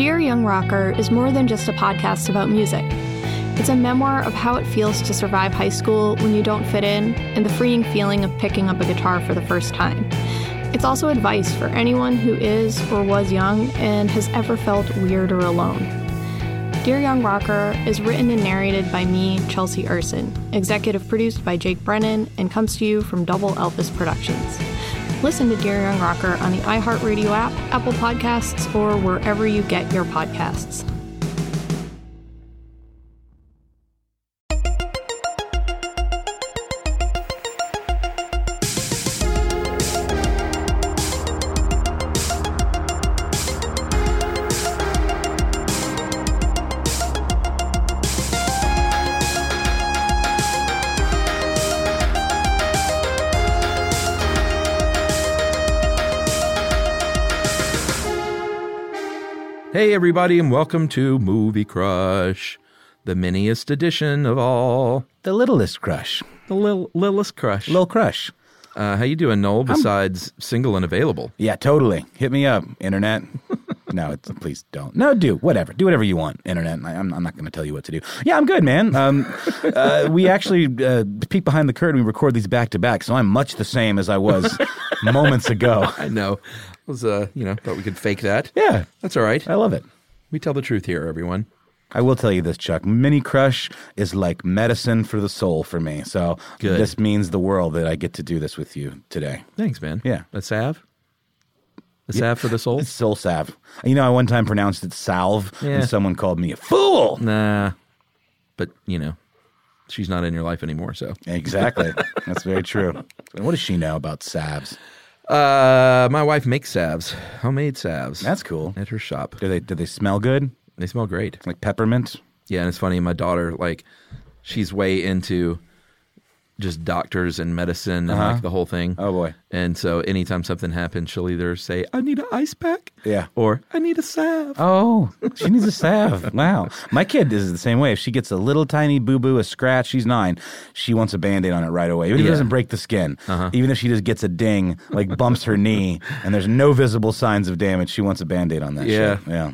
Dear Young Rocker is more than just a podcast about music. It's a memoir of how it feels to survive high school when you don't fit in and the freeing feeling of picking up a guitar for the first time. It's also advice for anyone who is or was young and has ever felt weird or alone. Dear Young Rocker is written and narrated by me, Chelsea Erson, executive produced by Jake Brennan, and comes to you from Double Elvis Productions. Listen to Dear Young Rocker on the iHeartRadio app, Apple Podcasts, or wherever you get your podcasts. Hey, everybody, and welcome to Movie Crush, the miniest edition of all. The littlest crush. The lil- littlest crush. Lil crush. Uh, how you doing, Noel? Besides single and available. Yeah, totally. Hit me up, internet. no, it's, please don't. No, do whatever. Do whatever you want, internet. I, I'm, I'm not going to tell you what to do. Yeah, I'm good, man. Um, uh, we actually uh, peek behind the curtain. We record these back to back, so I'm much the same as I was moments ago. I know. Was uh, you know, thought we could fake that. Yeah, That's all right. I love it. We tell the truth here, everyone. I will tell you this, Chuck. Mini Crush is like medicine for the soul for me. So Good. this means the world that I get to do this with you today. Thanks, man. Yeah. A salve? A salve for the soul? It's soul salve. You know, I one time pronounced it salve, Yeah. and someone called me a fool. Nah. But, you know, she's not in your life anymore, so. Exactly. That's very true. And What does she know about salves? Uh, my wife makes salves, homemade salves. That's cool. At her shop. Do they do they smell good? They smell great. Like peppermint? Yeah, and it's funny. My daughter, like, she's way into just doctors and medicine and like uh-huh. the whole thing. Oh boy. And so anytime something happens, she'll either say, "I need an ice pack," Yeah. or "I need a salve." Oh, she needs a salve. Wow. My kid is the same way. If she gets a little tiny boo boo, a scratch, she's nine, she wants a band aid on it right away. Even if it doesn't break the skin, uh-huh. even if she just gets a ding, like bumps her knee, and there's no visible signs of damage, she wants a band aid on that Yeah. shit. Yeah.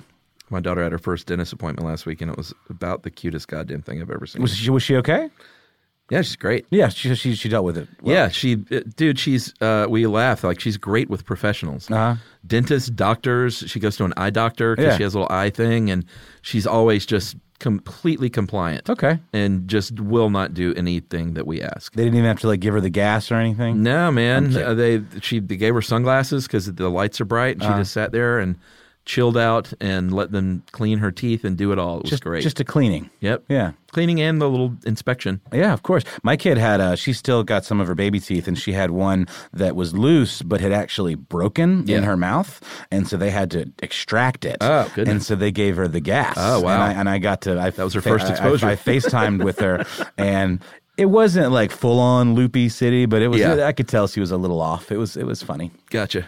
My daughter had her first dentist appointment last week, and it was about the cutest goddamn thing I've ever seen. Was she, was she okay? Yeah, she's great. Yeah, she, she, she dealt with it. well. yeah, she, uh, dude, she's. Uh, we laugh like she's great with professionals, Uh-huh. dentists, doctors. She goes to an eye doctor because Yeah. she has a little eye thing, and she's always just completely compliant. Okay. and just will not do anything that we ask. They didn't even have to like give her the gas or anything? No, man. Uh, they she they gave her sunglasses because the lights are bright. And she just sat there and chilled out and let them clean her teeth and do it all. It was Just, great. just a cleaning. yep. Yeah. Cleaning and the little inspection. Yeah, of course. My kid had uh she still got some of her baby teeth and she had one that was loose but had actually broken Yeah. in her mouth and so they had to extract it. Oh, goodness. And so they gave her the gas. Oh, wow. And I, and I got to I That was her first I- I- exposure. I, FaceTimed with her and it wasn't like full on loopy city, but it was Yeah. I could tell she was a little off. It was it was funny. Gotcha.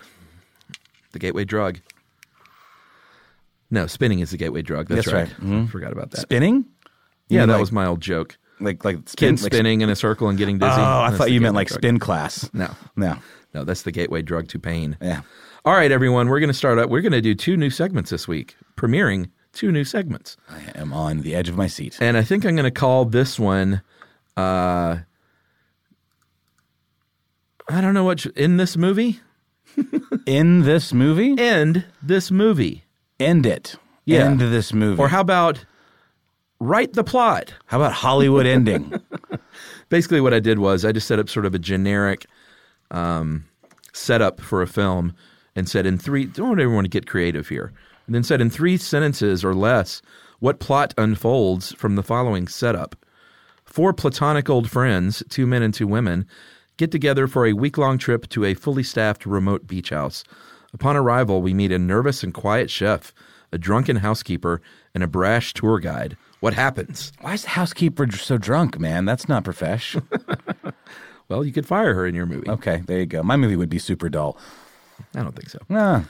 The gateway drug. No, spinning is the gateway drug. That's, That's right. Mm-hmm. Forgot about that. Spinning? You yeah, that like- was my old joke. like like spin, Kids like- spinning in a circle and getting dizzy. Oh, I That's thought you meant like drug. spin class. No, No. no, that's the gateway drug to pain. Yeah. All right, everyone, we're going to start up. We're going to do two new segments this week, premiering two new segments. I am on the edge of my seat. And I think I'm going to call this one, uh, I don't know what, in this movie? In this movie? End this movie. End it. Yeah. End this movie. Or how about write the plot? How about Hollywood ending? Basically, what I did was I just set up sort of a generic um, setup for a film and said in three, don't ever want to get creative here. And then said in three sentences or less what plot unfolds from the following setup. Four platonic old friends, two men and two women, get together for a week long trip to a fully staffed remote beach house. Upon arrival, we meet a nervous and quiet chef, a drunken housekeeper, and a brash tour guide. What happens? Why is the housekeeper so drunk, man? That's not profesh. Well, you could fire her in your movie. okay, there you go. My movie would be super dull. I don't think so. Ah,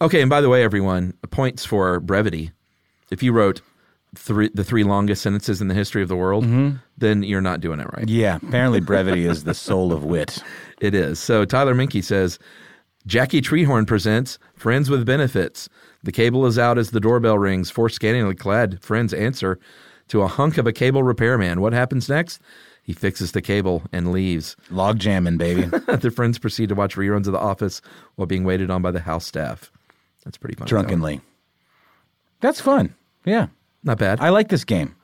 Okay, and by the way, everyone, points for brevity. If you wrote three, the three longest sentences in the history of the world, then you're not doing it right. yeah, apparently brevity is the soul of wit. It is. So Tyler Minky says Jackie Treehorn presents Friends with Benefits. The cable is out as the doorbell rings. Four scantily clad friends answer to a hunk of a cable repairman. What happens next? He fixes the cable and leaves. Log jamming, baby. the friends proceed to watch reruns of The Office while being waited on by the house staff. That's pretty fun. Drunkenly. That's fun. Yeah. Not bad. I like this game.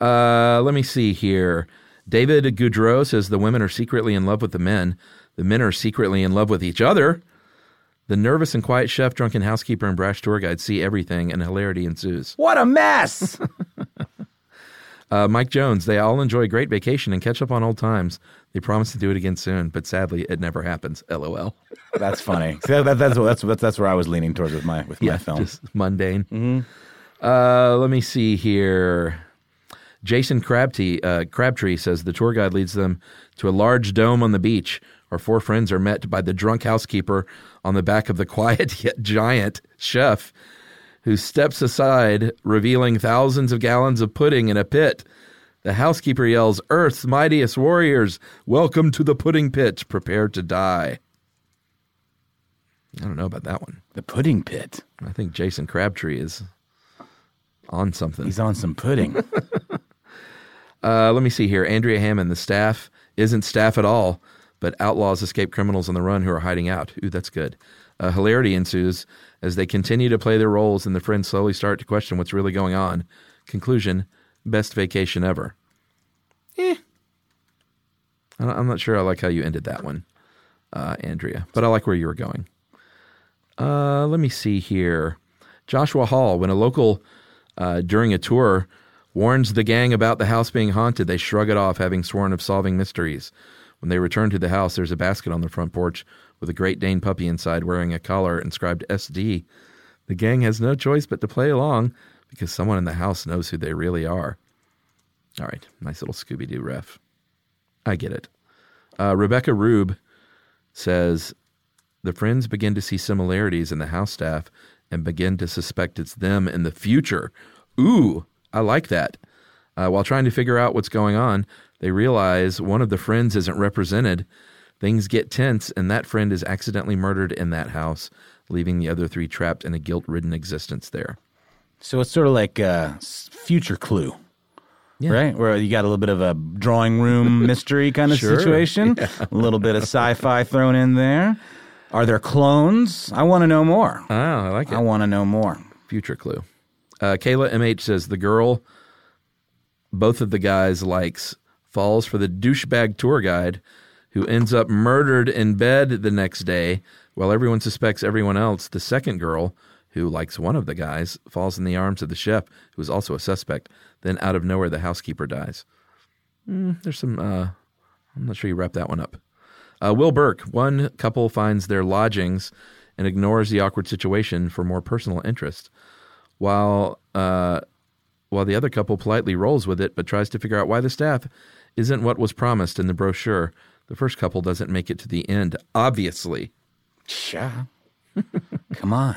Uh, let me see here. David Goudreau says the women are secretly in love with the men. The men are secretly in love with each other. The nervous and quiet chef, drunken housekeeper, and brash tour guide see everything, and hilarity ensues. What a mess. Uh, Mike Jones, they all enjoy a great vacation and catch up on old times. They promise to do it again soon, but sadly, it never happens. LOL. that's funny. See, that, that's, that's, that's, that's where I was leaning towards with my, with my film. just mundane. Uh, let me see here. Jason Crabtree, uh, Crabtree says the tour guide leads them to a large dome on the beach. Our four friends are met by the drunk housekeeper on the back of the quiet yet giant chef, who steps aside, revealing thousands of gallons of pudding in a pit. The housekeeper yells, Earth's mightiest warriors, welcome to the pudding pit, prepare to die. I don't know about that one. the pudding pit. I think Jason Crabtree is on something. He's on some pudding. Uh, let me see here. Andrea Hammond, the staff isn't staff at all, but outlaws escape criminals on the run who are hiding out. Ooh, that's good. Uh, hilarity ensues as they continue to play their roles, and the friends slowly start to question what's really going on. Conclusion: Best vacation ever. Eh. I'm not sure I like how you ended that one, uh, Andrea, but I like where you were going. Uh, let me see here. Joshua Hall, when a local uh, during a tour warns the gang about the house being haunted, they shrug it off, having sworn of solving mysteries. When they return to the house, there's a basket on the front porch with a Great Dane puppy inside wearing a collar inscribed SD. The gang has no choice but to play along because someone in the house knows who they really are. All right, nice little Scooby Doo ref. I get it. Uh, Rebecca Rube says the friends begin to see similarities in the house staff and begin to suspect it's them in the future. Ooh, I like that. Uh, while trying to figure out what's going on, they realize one of the friends isn't represented. Things get tense, and that friend is accidentally murdered in that house, leaving the other three trapped in a guilt ridden existence there. so it's sort of like a future clue. Right? Where you got a little bit of a drawing room mystery kind of Sure. situation, a little bit of sci fi thrown in there. Are there clones? I want to know more. Oh, I like it. I want to know more. Future clue. Uh, Kayla MH says the girl both of the guys likes falls for the douchebag tour guide who ends up murdered in bed the next day while everyone suspects everyone else. The second girl who likes one of the guys falls in the arms of the chef who is also a suspect. Then out of nowhere, the housekeeper dies. Mm, there's some. Uh, I'm not sure you wrap that one up. Uh, Will Burke. One couple finds their lodgings and ignores the awkward situation for more personal interest, while uh, while the other couple politely rolls with it but tries to figure out why the staff isn't what was promised in the brochure. The first couple doesn't make it to the end, obviously. Sure. Come on.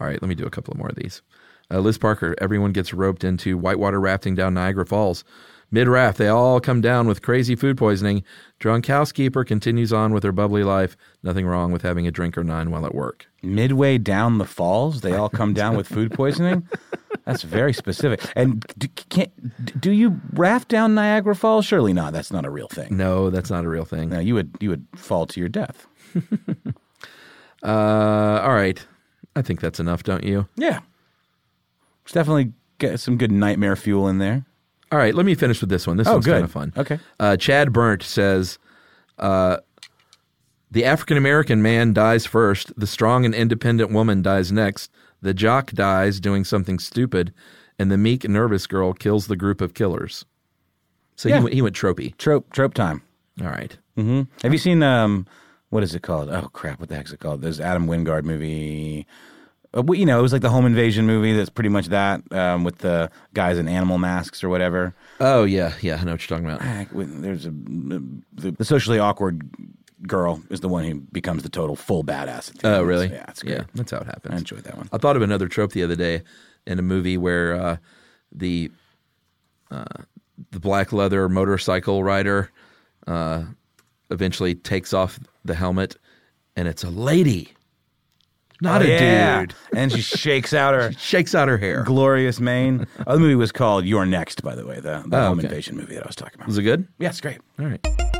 All right, let me do a couple of more of these. Uh, Liz Parker, everyone gets roped into whitewater rafting down Niagara Falls. Mid raft, they all come down with crazy food poisoning. Drunk housekeeper continues on with her bubbly life. Nothing wrong with having a drink or nine while at work. Midway down the falls, they all come down with food poisoning. That's very specific. And do, can't, do you raft down Niagara Falls? Surely not. That's not a real thing. No, that's not a real thing. No, you would you would fall to your death. Uh, all right. I think that's enough, don't you? Yeah. There's definitely get some good nightmare fuel in there. All right, let me finish with this one. This Oh, one's kind of fun. Okay. Uh, Chad Burnt says uh, the African American man dies first, the strong and independent woman dies next, the jock dies doing something stupid, and the meek, nervous girl kills the group of killers. So Yeah. he, went, he went tropey. Trope trope time. All right. hmm Have you seen um, what is it called? Oh crap! What the heck's it called? There's Adam Wingard movie. Uh, well, you know, it was like the home invasion movie. That's pretty much that um, with the guys in animal masks or whatever. Oh yeah, yeah, I know what you're talking about. Ah, There's a the, the socially awkward girl is the one who becomes the total full badass. At the Oh really? Yeah, it's great. Yeah, that's how it happens. I enjoyed that one. I thought of another trope the other day in a movie where uh, the uh, the black leather motorcycle rider uh, eventually takes off the helmet, and it's a lady, not Oh, a yeah. dude. and she shakes out her Shakes out her hair. glorious mane. Oh, the movie was called You're Next, by the way, the, the Oh, home okay. invasion movie that I was talking about. Was it good? Yeah, it's great. All right.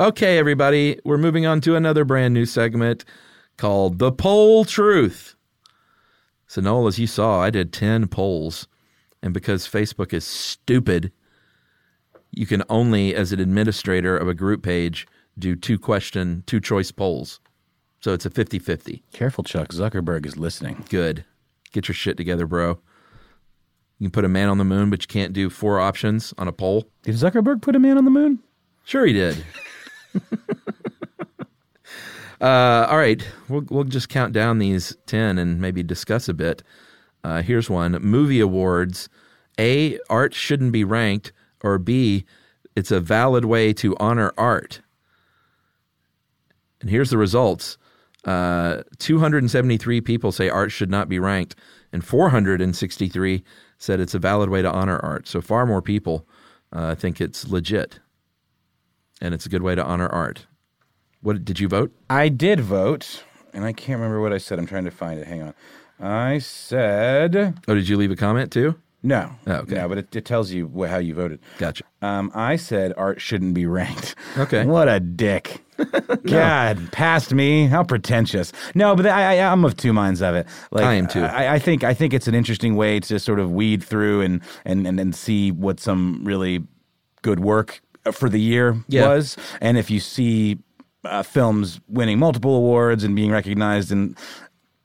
Okay, everybody, we're moving on to another brand new segment called The Poll Truth. So, Noel, as you saw, I did 10 polls. And because Facebook is stupid, you can only, as an administrator of a group page, do two question, two choice polls. So it's a 50 50. Careful, Chuck. Zuckerberg is listening. Good. Get your shit together, bro. You can put a man on the moon, but you can't do four options on a poll. Did Zuckerberg put a man on the moon? Sure, he did. uh, all right, we'll we'll just count down these ten and maybe discuss a bit. Uh, here's one: movie awards. A, art shouldn't be ranked, or B, it's a valid way to honor art. And here's the results: uh, 273 people say art should not be ranked, and 463 said it's a valid way to honor art. So far more people uh, think it's legit and it's a good way to honor art. What did you vote? I did vote, and I can't remember what I said. I'm trying to find it. Hang on. I said Oh, did you leave a comment too? no. Oh, okay. No, but it, it tells you wh- how you voted. Gotcha. Um, I said art shouldn't be ranked. Okay. What a dick. God, past me. How pretentious. No, but I, I, I'm of two minds of it. Like, I am too. I, I think I think it's an interesting way to sort of weed through and and and, and see what some really good work for the year Yeah. was, and if you see uh, films winning multiple awards and being recognized in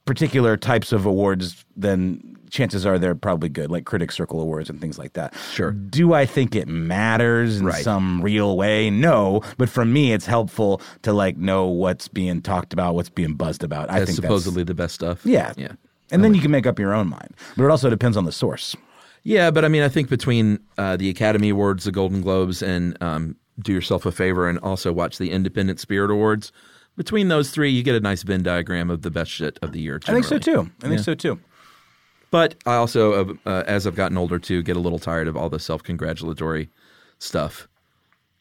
particular types of awards, then chances are they're probably good, like Critics Circle Awards and things like that. Sure. Do I think it matters in Right. some real way? No, but for me, it's helpful to like know what's being talked about, what's being buzzed about. I That's think supposedly the best stuff. yeah, Yeah. And then you can make up your own mind, but it also depends on the source. Yeah, but I mean, I think between uh, the Academy Awards, the Golden Globes, and um, do yourself a favor and also watch the Independent Spirit Awards. Between those three, you get a nice Venn diagram of the best shit of the year. I think so too. I think so too. But I also, uh, as I've gotten older too, get a little tired of all the self-congratulatory stuff.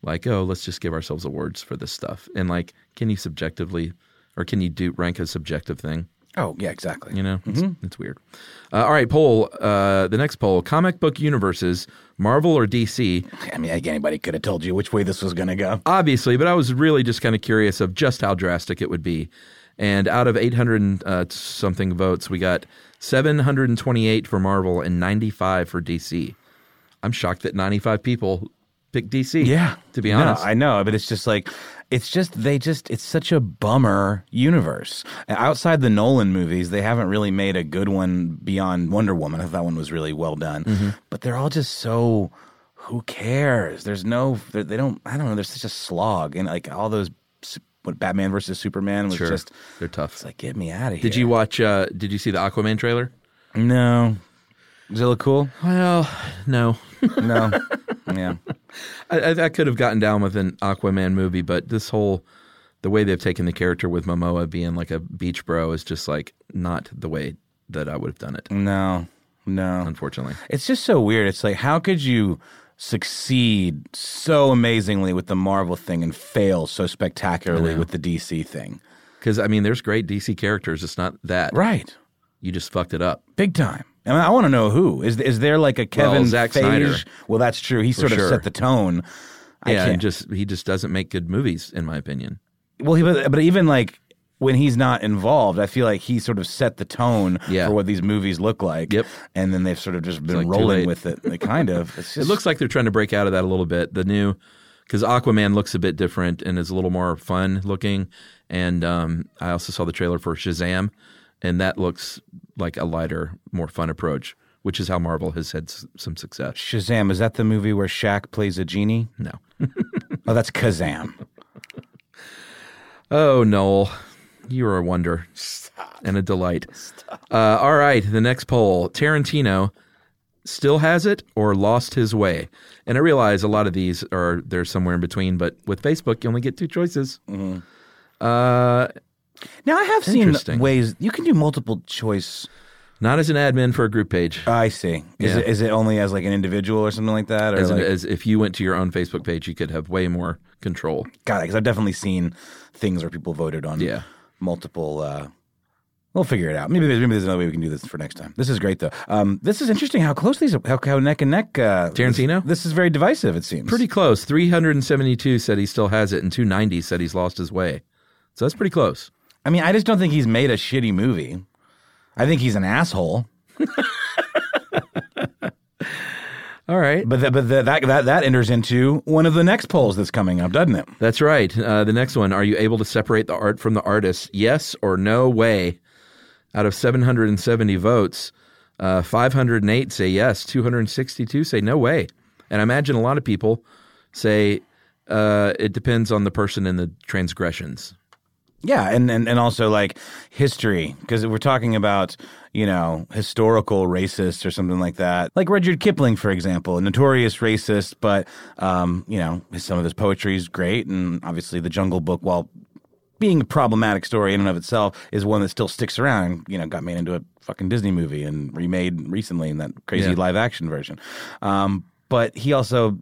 Like, oh, let's just give ourselves awards for this stuff. And like, can you subjectively, or can you do rank a subjective thing? Oh yeah, exactly. You know, it's, it's weird. Uh, all right, poll. Uh, the next poll: comic book universes, Marvel or DC? I mean, anybody could have told you which way this was going to go. Obviously, but I was really just kind of curious of just how drastic it would be. And out of 800 uh, something votes, we got 728 for Marvel and 95 for DC. I'm shocked that 95 people picked DC. Yeah, to be No, honest. I know, but it's just like it's just they just it's such a bummer universe. Outside the Nolan movies, they haven't really made a good one beyond Wonder Woman. I thought that one was really well done, Mm-hmm. but they're all just so. Who cares? There's no. They don't. I don't know. There's such a slog, and like all those. What Batman versus Superman was sure, just. they're tough. It's like get me out of here. Did you watch? Uh, did you see the Aquaman trailer? No. Does it look cool? Well, no. No. Yeah. I, I, I could have gotten down with an Aquaman movie, but this whole the way they've taken the character with Momoa being like a beach bro is just like not the way that I would have done it. No. No. Unfortunately, It's just so weird. It's like, how could you succeed so amazingly with the Marvel thing and fail so spectacularly with the DC thing? because I mean, there's great DC characters. It's not that Right. You just fucked it up. Big time. I, mean, I want to know who is is there like a Kevin Zack Feige? Snyder. Well, that's true. He sort of sure. set the tone. I yeah, can't- just he just doesn't make good movies, in my opinion. well, he, but, even like when he's not involved, I feel like he sort of set the tone Yeah. for what these movies look like. Yep. And then they've sort of just been like rolling with it. Like, kind of. Just, It looks like they're trying to break out of that a little bit. The new because Aquaman looks a bit different and is a little more fun looking. And um, I also saw the trailer for Shazam, and that looks like a lighter, more fun approach, which is how Marvel has had s- some success. Shazam. Is that the movie where Shaq plays a genie? No. Oh, that's Kazam. Oh, Noel, you are a wonder and a delight. Uh, all right, the next poll Tarantino still has it or lost his way? And I realize a lot of these are they're somewhere in between, but with Facebook, you only get two choices. Uh, Now, I have seen Interesting. ways you can do multiple choice. not as an admin for a group page. I see. Is, Yeah. it, is it only as like an individual or something like that? Or As, like, as if you went to your own Facebook page, you could have way more control. Got it. Because I've definitely seen things where people voted on Yeah. multiple. Uh, we'll figure it out. Maybe there's, maybe there's another way we can do this for next time. This is great though. Um, this is interesting how close these how, how neck and neck. Uh, Tarantino? This, this is very divisive. It seems Pretty close. 372 said he still has it, and 290 said he's lost his way. So that's pretty close. I mean, I just don't think he's made a shitty movie. I think he's an asshole. All right. But, that but that, that that that enters into one of the next polls that's coming up, doesn't it? That's right. Uh, the next one Are you able to separate the art from the artist? Yes or no way? Out of 770 votes, uh, 508 say yes, 262 say no way. And I imagine a lot of people say uh, it depends on the person and the transgressions. Yeah, and, and, and also like history, because we're talking about, you know, historical racists or something like that. Like Rudyard Kipling, for example, a notorious racist, but, um, you know, some of his poetry is great. And obviously, The Jungle Book, while being a problematic story in and of itself, is one that still sticks around you know, got made into a fucking Disney movie and remade recently in that crazy Yeah. live action version. Um, but he also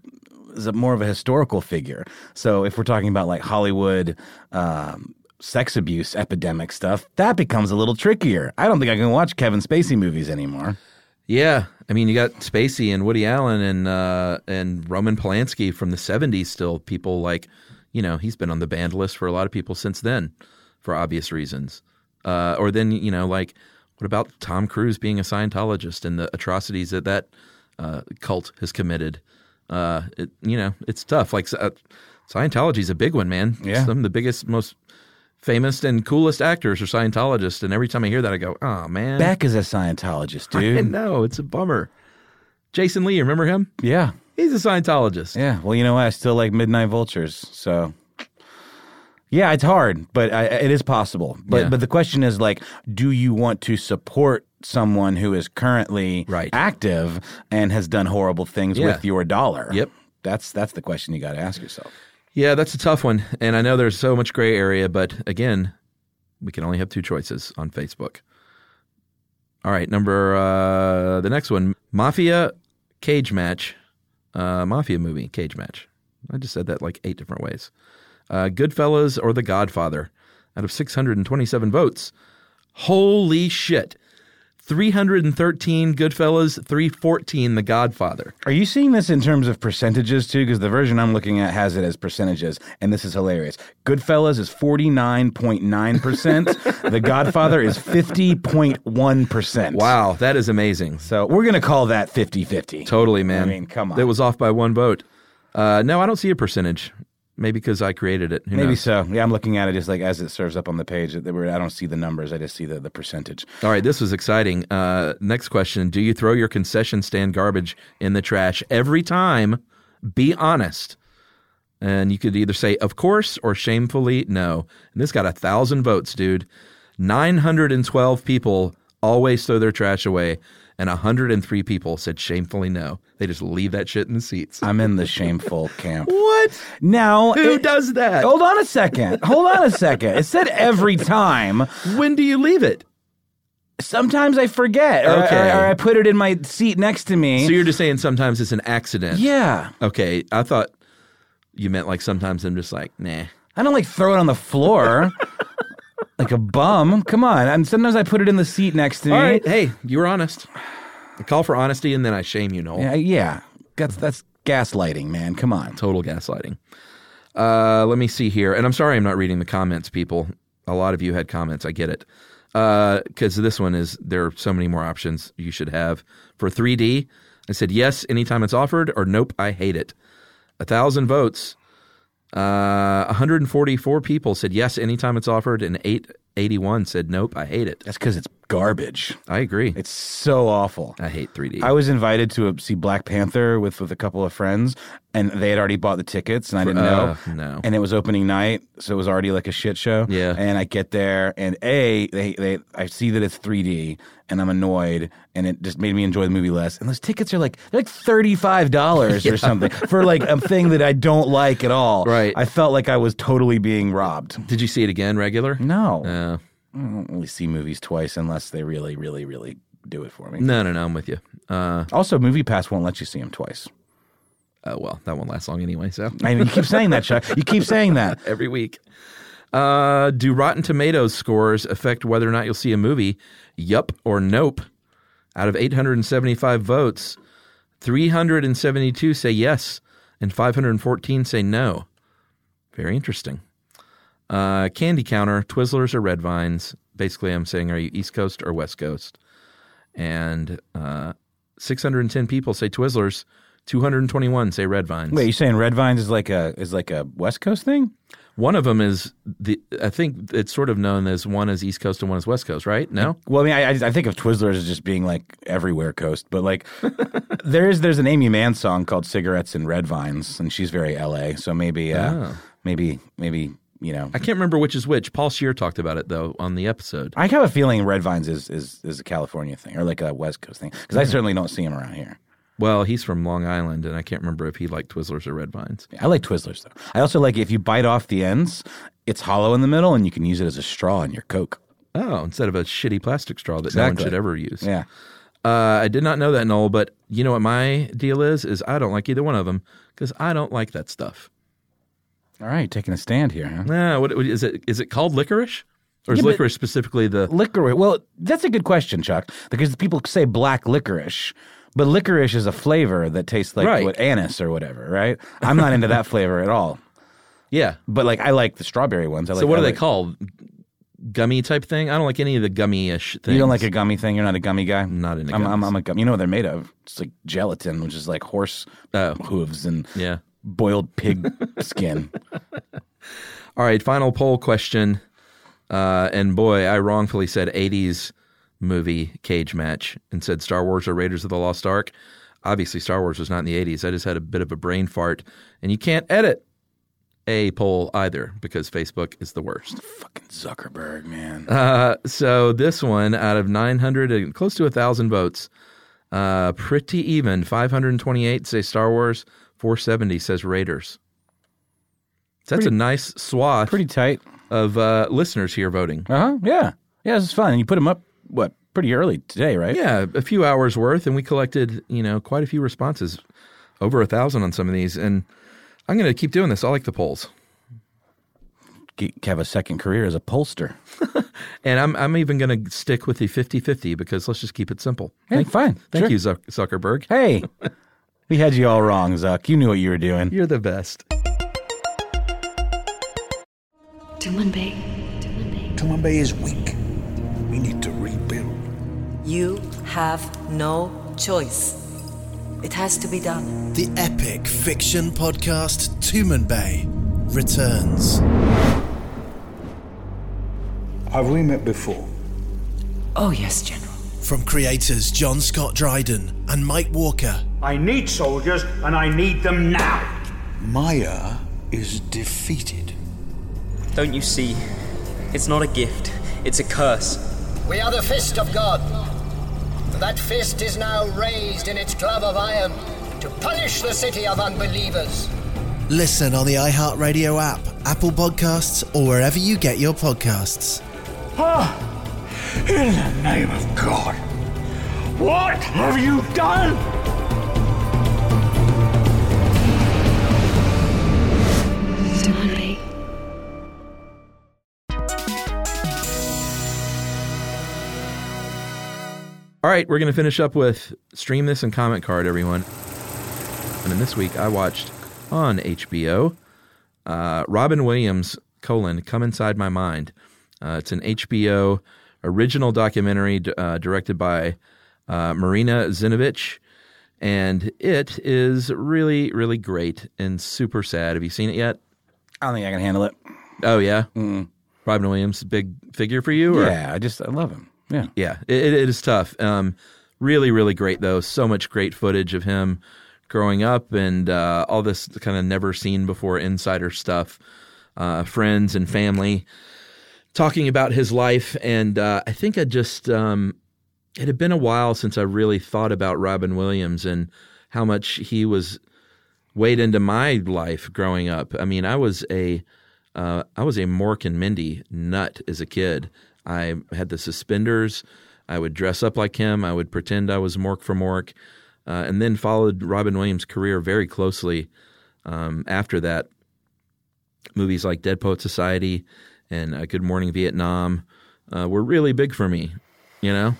is a more of a historical figure. So if we're talking about like Hollywood um, sex abuse epidemic stuff, that becomes a little trickier. I don't think I can watch Kevin Spacey movies anymore. Yeah, I mean, you got Spacey and Woody Allen and uh, and Roman Polanski from the '70s. Still, people like, you know, he's been on the banned list for a lot of people since then, for obvious reasons. Uh, or then, you know, like, what about Tom Cruise being a Scientologist and the atrocities that that uh, cult has committed? Uh, it, you know, it's tough. Like, uh, Scientology's a big one, man. Yeah. some of the biggest, most famous and coolest actors are Scientologists, and every time I hear that, I go, "Oh man, Beck is a Scientologist, dude. Know it's a bummer. Jason Lee, remember him? Yeah. He's a Scientologist. Yeah. Well, you know what? I still like Midnight Vultures. So, yeah, it's hard, but I, it is possible. But Yeah. but the question is like, do you want to support someone who is currently Right. active and has done horrible things Yeah. with your dollar? Yep. That's that's the question you got to ask yourself. Yeah, that's a tough one, and I know there's so much gray area, but again, we can only have two choices on Facebook. All right, number uh, the next one, Mafia Cage Match, uh, Mafia movie Cage Match. I just said that like eight different ways. Uh, Goodfellas or The Godfather, out of 627 votes. Holy shit! 313 Goodfellas, 314 The Godfather. Are you seeing this in terms of percentages too? Because the version I'm looking at has it as percentages, and this is hilarious. Goodfellas is 49.9%. the Godfather is 50.1%. Wow, that is amazing. So we're going to call that 50 50. Totally, man. I mean, come on. That was off by one vote. Uh, no, I don't see a percentage. Maybe because I created it. Who Maybe knows? so. Yeah, I'm looking at it just like as it serves up on the page. I don't see the numbers. I just see the, the percentage. All right, this was exciting. Uh, next question: Do you throw your concession stand garbage in the trash every time? Be honest. And you could either say "of course" or "shamefully no." And this got a thousand votes, dude. Nine hundred and twelve people always throw their trash away. And 103 people said shamefully no. They just leave that shit in the seats. I'm in the shameful camp. what? Now, Who it- does that? Hold on a second. Hold on a second. It said every time. When do you leave it? Sometimes I forget, or, Okay. or, or I put it in my seat next to me. So you're just saying sometimes it's an accident. yeah, Okay, I thought you meant like sometimes I'm just like, nah. I don't like throw it on the floor like a bum. Come on. And sometimes I put it in the seat next to me. All right, hey, you were honest. I call for honesty and then I shame you, Noel. Yeah, yeah. That's that's gaslighting, man. Come on. Total gaslighting. Uh, let me see here. And I'm sorry I'm not reading the comments, people. A lot of you had comments. I get it. Because this one is, there are so many more options you should have. For 3D, I said yes anytime it's offered, or nope, I hate it. A thousand votes. Uh, 144 people said yes anytime it's offered, and 881 said nope, I hate it. That's because it's garbage. I agree. It's so awful. I hate 3D. I was invited to a, see Black Panther with with a couple of friends, and they had already bought the tickets, and I didn't know. uh, no. And it was opening night, so it was already like a shit show. Yeah. And I get there, and a they they I see that it's 3D, and I'm annoyed, and it just made me enjoy the movie less. And those tickets are like they're like thirty five dollars or something for like a thing that I don't like at all. Right. I felt like I was totally being robbed. Did you see it again, regular? No. Uh, I don't really see movies twice unless they really, really, really do it for me. no, no, no, I'm with you. Uh, Also, Movie Pass won't let you see them twice. uh, well, that won't last long anyway, so. I mean, you keep saying that, Chuck. You keep saying that. every week. Uh, do Rotten Tomatoes scores affect whether or not you'll see a movie? Yup or nope. Out of 875 votes, 372 say yes, and 514 say no. Very interesting. Uh, candy counter, Twizzlers or Red Vines. Basically, I'm saying, are you East Coast or West Coast? And uh, 610 people say Twizzlers, 221 say Red Vines. Wait, you saying Red Vines is like a is like a West Coast thing? One of them is the. I think it's sort of known as one is East Coast and one is West Coast, right? No. Well, I mean, I, I think of Twizzlers as just being like everywhere coast, but like there is there's an Aimee Mann song called "Cigarettes and Red Vines," and she's very L.A. So maybe, uh, Oh. maybe, maybe you know, I can't remember which is which. Paul Scheer talked about it though on the episode. I have a feeling Red Vines is is is a California thing or like a West Coast thing because I certainly don't see them around here. Well, he's from Long Island, and I can't remember if he liked Twizzlers or Red Vines. I like Twizzlers though. I also like if you bite off the ends, it's hollow in the middle, and you can use it as a straw in your Coke. Oh, instead of a shitty plastic straw that no one Exactly. should ever use. Yeah. Uh, I did not know that, Noel. But you know what my deal is? Is I don't like either one of them because I don't like that stuff. All right, taking a stand here, huh? Yeah, what, what is it? Is it called licorice, or is Yeah, licorice specifically the? Licorice. Well, that's a good question, Chuck, because people say black licorice, but licorice is a flavor that tastes like Right. what anise or whatever, right? I'm not into that flavor at all. Yeah. But like, I like the strawberry ones. I like, So what I are they like- called? Gummy type thing? I don't like any of the gummy-ish things. You don't like a gummy thing? You're not a gummy guy. Not into I'm, I'm. I'm a gummy. You know what they're made of? It's like gelatin, which is like horse Oh. hooves and Yeah. Boiled pig skin. All right, final poll question. Uh, and boy, I wrongfully said 80s movie cage match and said Star Wars or Raiders of the Lost Ark. Obviously, Star Wars was not in the 80s. I just had a bit of a brain fart. And you can't edit a poll either because Facebook is the worst. Fucking Zuckerberg, man. Uh, so this one out of 900, and close to 1,000 votes, uh, pretty even. 528 say Star Wars, 470 says Raiders. That's a nice swath Pretty tight. of uh, listeners here voting. Uh huh. Yeah. Yeah, this is fun. And you put them up, what, pretty early today, right? Yeah, a few hours worth, and we collected, you know, quite a few responses, over a thousand on some of these. And I'm going to keep doing this. I like the polls, Ge- Have a second career as a pollster. and I'm I'm even going to stick with the 50-50 because let's just keep it simple. Hey, fine. Thank Sure. you, Zuckerberg. Hey, we had you all wrong, Zuck. You knew what you were doing. You're the best. Tumanbay. Tumanbay. Tumanbay is weak. We need to rebuild. You have no choice. It has to be done. The epic fiction podcast Tumanbay returns. Have we met before? Oh, yes, General. From creators John Scott Dryden and Mike Walker, I need soldiers, and I need them now. Maya is defeated. Don't you see? It's not a gift, it's a curse. We are the fist of God. That fist is now raised in its glove of iron to punish the city of unbelievers. Listen on the iHeartRadio app, Apple Podcasts, or wherever you get your podcasts. Ah, in the name of God, what have you done? All right, we're going to finish up with Stream This and Comment Card, everyone. And then this week I watched on HBO uh, Robin Williams, colon, Come Inside My Mind. Uh, it's an HBO original documentary uh, directed by uh, Marina Zenovich. And it is really, really great and super sad. Have you seen it yet? I don't think I can handle it. Oh, yeah? Robin Williams, big figure for you? Or? Yeah, I just I love him. Yeah. Yeah, it, it is tough. Um, really, really great though. So much great footage of him growing up and uh, all this kind of never seen before insider stuff, uh, friends and family talking about his life. And uh, I think I just um, it had been a while since I really thought about Robin Williams and how much he was weighed into my life growing up. I mean, I was a uh, I was a Mork and Mindy nut as a kid. I had the suspenders. I would dress up like him. I would pretend I was Mork for Mork, uh, and then followed Robin Williams' career very closely. Um, after that, movies like Dead Poet Society and uh, Good Morning Vietnam uh, were really big for me. You know,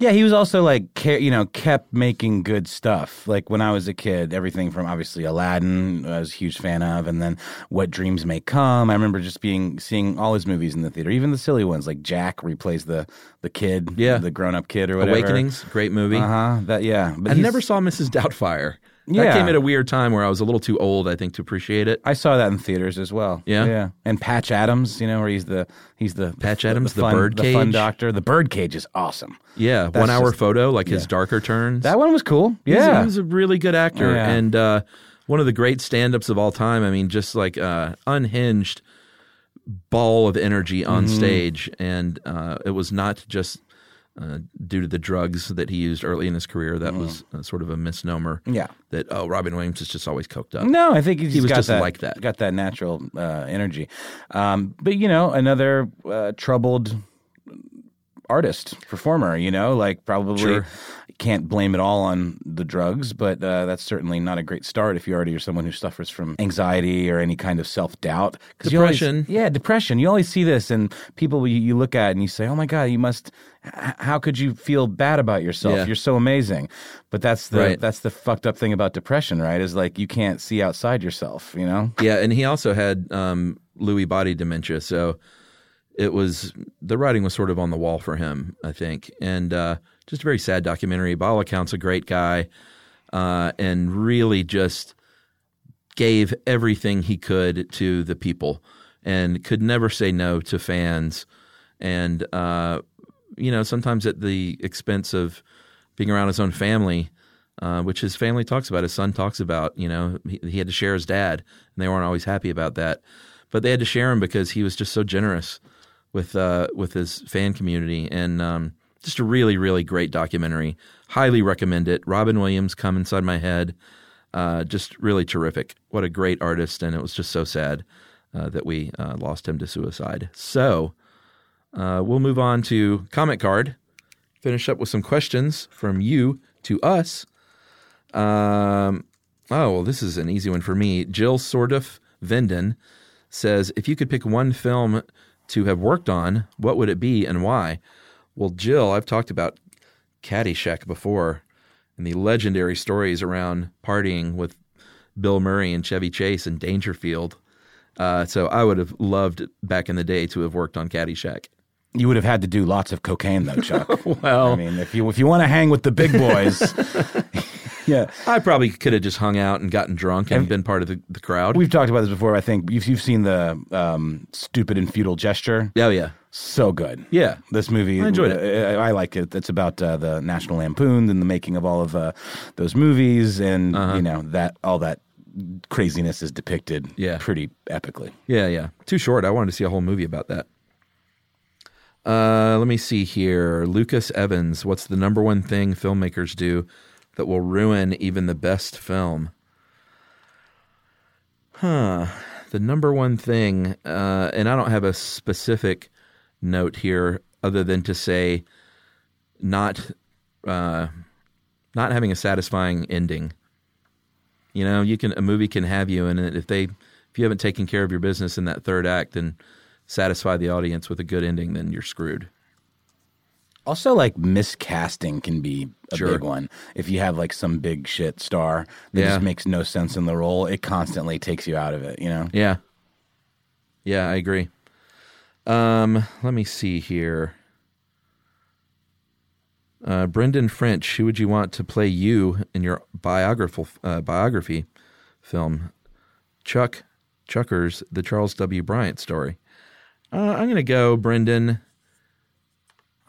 Yeah, he was also like, ca- you know, kept making good stuff. Like when I was a kid, everything from obviously Aladdin, I was a huge fan of, and then What Dreams May Come. I remember just being seeing all his movies in the theater, even the silly ones like Jack, where he plays the the kid, Yeah. the grown up kid or whatever. Awakenings, great movie. Uh huh. That yeah. But I never saw Mrs. Doubtfire. That came at a weird time where I was a little too old, I think, to appreciate it. I saw that in theaters as well. Yeah? yeah. And Patch Adams, you know, where he's the he's the Patch Adams, the fun, bird the fun cage? doctor. The bird cage is awesome. Yeah, That's one hour just- photo, like his darker turns. That one was cool. Yeah, he was a really good actor Yeah. and uh, one of the great stand-ups of all time. I mean, just like uh, unhinged ball of energy on Mhm. stage, and uh, it was not just uh, due to the drugs that he used early in his career. That was uh, sort of a misnomer. Yeah. that oh, Robin Williams is just always coked up. No, I think he's he was just that, like that. Got that natural uh, energy. Um, but you know, another uh, troubled artist performer. You know, like probably Sure. can't blame it all on the drugs, but uh, that's certainly not a great start if you already are someone who suffers from anxiety or any kind of self doubt. Depression. yeah, depression. You always see this, and people you, you look at and you say, "Oh my God, you must." h- How could you feel bad about yourself? Yeah. You're so amazing, but that's the Right. that's the fucked up thing about depression, right? Is like you can't see outside yourself. You know? Yeah, and he also had um, Lewy body dementia, so it was the writing was sort of on the wall for him, I think, and uh, just a very sad documentary. By all accounts, a great guy, uh, and really just gave everything he could to the people, and could never say no to fans, and uh, you know sometimes at the expense of being around his own family. Uh, which his family talks about, his son talks about. You know, he, he had to share his dad, and they weren't always happy about that. But they had to share him because he was just so generous with uh, with his fan community, and um, just a really, really great documentary. Highly recommend it. Robin Williams, "Come Inside My Head," uh, just really terrific. What a great artist, and it was just so sad uh, that we uh, lost him to suicide. So uh, we'll move on to comment card. Finish up with some questions from you to us. Um, oh, well, this is an easy one for me. Jill Sordoff Venden says, if you could pick one film to have worked on, what would it be and why? Well, Jill, I've talked about Caddyshack before and the legendary stories around partying with Bill Murray and Chevy Chase and Dangerfield. Uh, so I would have loved back in the day to have worked on Caddyshack. You would have had to do lots of cocaine, though, Chuck. well, I mean, if you if you want to hang with the big boys, yeah. I probably could have just hung out and gotten drunk and been part of the, the crowd. We've talked about this before. I think you've you've seen the um, stupid and futile gesture. Oh yeah, so good. Yeah, this movie. I enjoyed it. I, I like it. It's about uh, the National Lampoon and the making of all of uh, those movies, and Uh-huh. you know that all that craziness is depicted. Yeah. pretty epically. Yeah, yeah. Too short. I wanted to see a whole movie about that. Uh, let me see here. Lucas Evans, what's the number one thing filmmakers do that will ruin even the best film? Huh. The number one thing, uh, and I don't have a specific note here other than to say not uh, not having a satisfying ending. You know, you can a movie can have you, and if they if you haven't taken care of your business in that third act and satisfy the audience with a good ending, then you're screwed. Also, like miscasting can be a Sure. big one. If you have like some big shit star that Yeah. just makes no sense in the role, it constantly takes you out of it. You know? Yeah. Yeah, I agree. Um, let me see here. Uh, Brendan French, who would you want to play you in your biographical uh, biography film? Chuck Chuckers, the Charles W. Bryant story. Uh, I'm going to go Brendan.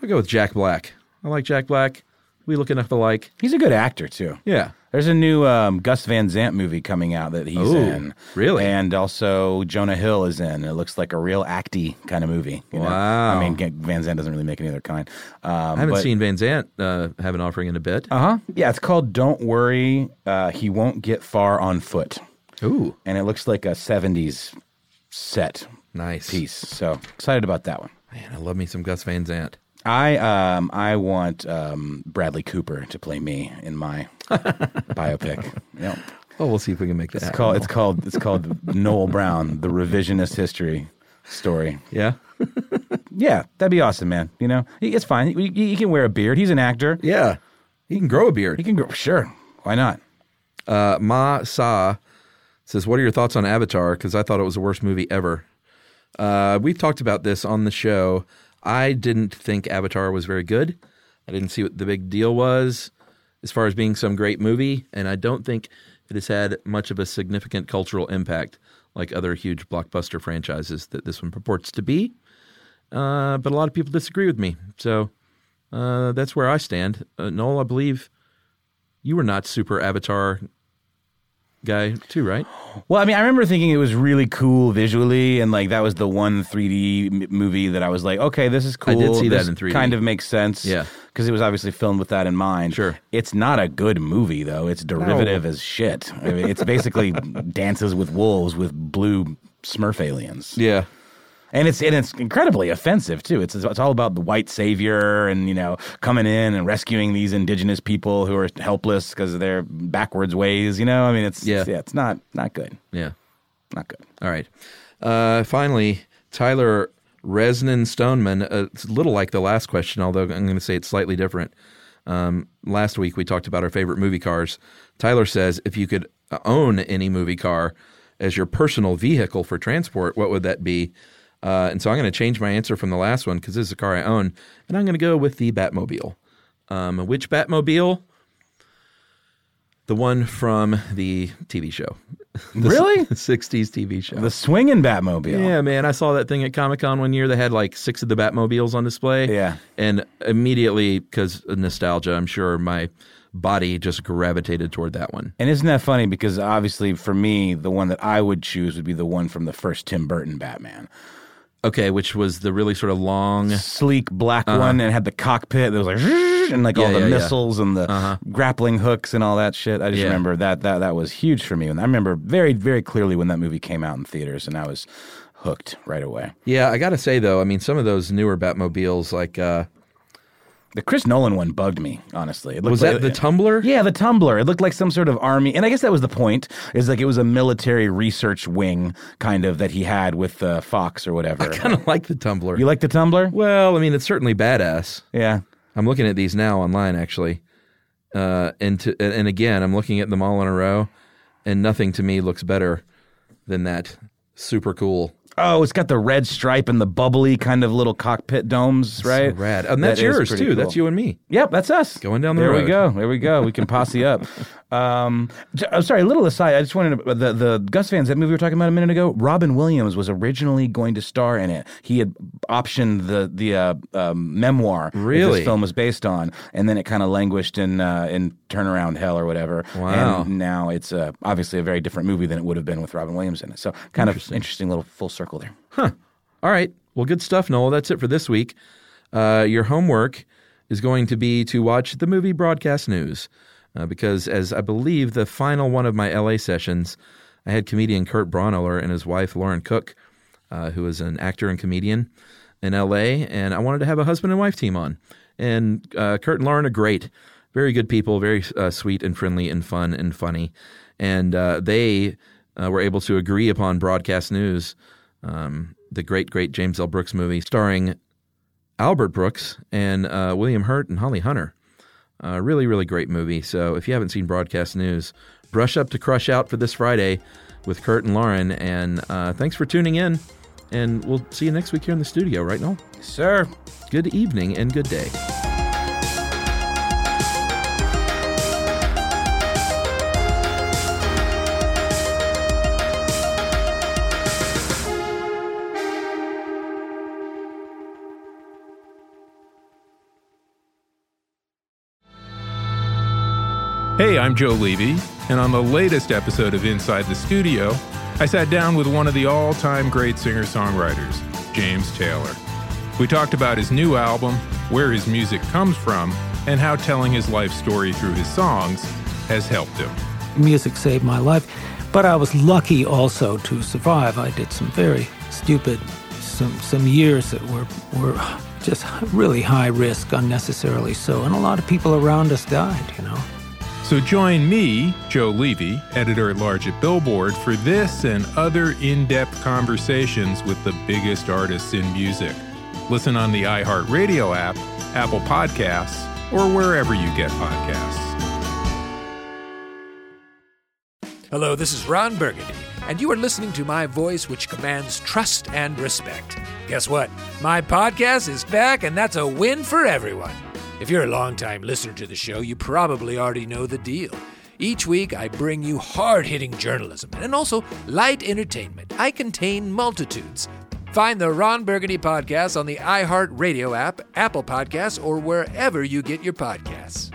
I'll go with Jack Black. I like Jack Black. We look enough alike. He's a good actor too. Yeah. There's a new um, Gus Van Sant movie coming out that he's Ooh, in. really? And also Jonah Hill is in. It looks like a real acty kind of movie. you know? Wow. I mean, Van Sant doesn't really make any other kind. Um, I haven't seen Van Sant uh, have an offering in a bit. Uh huh. Yeah, it's called "Don't Worry, uh, He Won't Get Far on Foot." Ooh, and it looks like a '70s set nice piece. So excited about that one. Man, I love me some Gus Van Sant. I um I want um, Bradley Cooper to play me in my biopic. Yep. Oh, we'll see if we can make that. It's happen. called it's called it's called Noel Brown, the revisionist history story. Yeah. Yeah, that'd be awesome, man. You know, it's fine. He, he- he can wear a beard. He's an actor. Yeah, he can grow a beard. He can grow. Sure, why not? Uh, Ma Sa says, "What are your thoughts on Avatar? Because I thought it was the worst movie ever." Uh, we've talked about this on the show. I didn't think Avatar was very good. I didn't see what the big deal was as far as being some great movie, and I don't think it has had much of a significant cultural impact like other huge blockbuster franchises that this one purports to be. Uh, but a lot of people disagree with me, so uh, that's where I stand. Uh, Noel, I believe you were not super Avatar guy too, right? Well, I mean, I remember thinking it was really cool visually, and like that was the one 3D m- movie that I was like, okay, this is cool. I did see that in 3D. Kind of makes sense. Yeah. because it was obviously filmed with that in mind. Sure. It's not a good movie though. It's derivative as shit. I mean, it's basically dances with wolves with blue Smurf aliens. Yeah. And it's and it's incredibly offensive too. It's it's all about the white savior and you know coming in and rescuing these indigenous people who are helpless because of their backwards ways. You know, I mean, it's Yeah. yeah, it's not not good. Yeah. Not good. All right. Uh, finally, Tyler Resnan Stoneman. Uh, it's a little like the last question, although I'm going to say it's slightly different. Um, last week we talked about our favorite movie cars. Tyler says, if you could uh, own any movie car as your personal vehicle for transport, what would that be? Uh, and so I'm going to change my answer from the last one because this is a car I own, and I'm going to go with the Batmobile. Um, which Batmobile? The one from the TV show. The Really? 60s TV show. The swinging Batmobile. Yeah, man. I saw that thing at Comic Con one year. They had like six of the Batmobiles on display. Yeah. And immediately, because of nostalgia, I'm sure my body just gravitated toward that one. And isn't that funny? Because obviously, for me, the one that I would choose would be the one from the first Tim Burton Batman. Okay, which was the really sort of long, sleek black Uh-huh. one, and had the cockpit that was like and like all the yeah, yeah. missiles and the grappling hooks and all that shit. I just Yeah. remember that that that was huge for me, and I remember very very clearly when that movie came out in theaters, and I was hooked right away. Yeah, I got to say though, I mean, some of those newer Batmobiles, like uh, The Chris Nolan one bugged me, honestly. It was like- that the Tumbler? Yeah, the Tumbler. It looked like some sort of army, and I guess that was the point. Is like it was a military research wing, kind of that he had with uh, Fox or whatever. I kind of like the Tumbler. You like the Tumbler? Well, I mean, it's certainly badass. Yeah. I'm looking at these now online, actually. Uh, and to, and and again, I'm looking at them all in a row, and nothing to me looks better than that super cool. Oh, it's got the red stripe and the bubbly kind of little cockpit domes, right? rad. And that's That yours too. cool. That's you and me. Yep, that's us. Going down the there road. we go. There we go. We can posse up. Um, I'm sorry, a little aside. I just wanted to, the the Gus Van Sant movie we were talking about a minute ago. Robin Williams was originally going to star in it. He had optioned the the uh, um, memoir that Really? this film was based on, and then it kind of languished in uh, in turnaround hell or whatever. Wow. And now it's uh, obviously a very different movie than it would have been with Robin Williams in it. So kind of interesting little full circle there. Huh. All right. Well, good stuff, Noel. That's it for this week. uh, your homework is going to be to watch the movie Broadcast News. Uh, because, as I believe the final one of my LA sessions, I had comedian Kurt Braunohler and his wife Lauren Cook, uh, who is an actor and comedian in LA, and I wanted to have a husband and wife team on. And uh, Kurt and Lauren are great, very good people, very uh, sweet and friendly and fun and funny. And uh, they were able to agree upon Broadcast News, um, the great, great James L. Brooks movie starring Albert Brooks and uh, William Hurt and Holly Hunter. Uh, really, really great movie. So if you haven't seen Broadcast News, brush up to crush out for this Friday with Kurt and Lauren. And uh, thanks for tuning in. And we'll see you next week here in the studio, right, Noel? Sir. Good evening and good day. I'm Joe Levy, and on the latest episode of Inside the Studio, I sat down with one of the all time great singer songwriters, James Taylor. We talked about his new album, where his music comes from, and how telling his life story through his songs has helped him. Music saved my life, but I was lucky also to survive. I did some very stupid, some some years that were were just really high risk, unnecessarily so, and a lot of people around us died. You know. So join me, Joe Levy, editor at large at Billboard, for this and other in depth conversations with the biggest artists in music. Listen on the iHeartRadio app, Apple Podcasts, or wherever you get podcasts. Hello, this is Ron Burgundy, and you are listening to my voice, which commands trust and respect. Guess what? My podcast is back, and that's a win for everyone. If you're a longtime listener to the show, you probably already know the deal. Each week, I bring you hard hitting journalism and also light entertainment. I contain multitudes. Find the Ron Burgundy podcast on the iHeartRadio app, Apple Podcasts, or wherever you get your podcasts.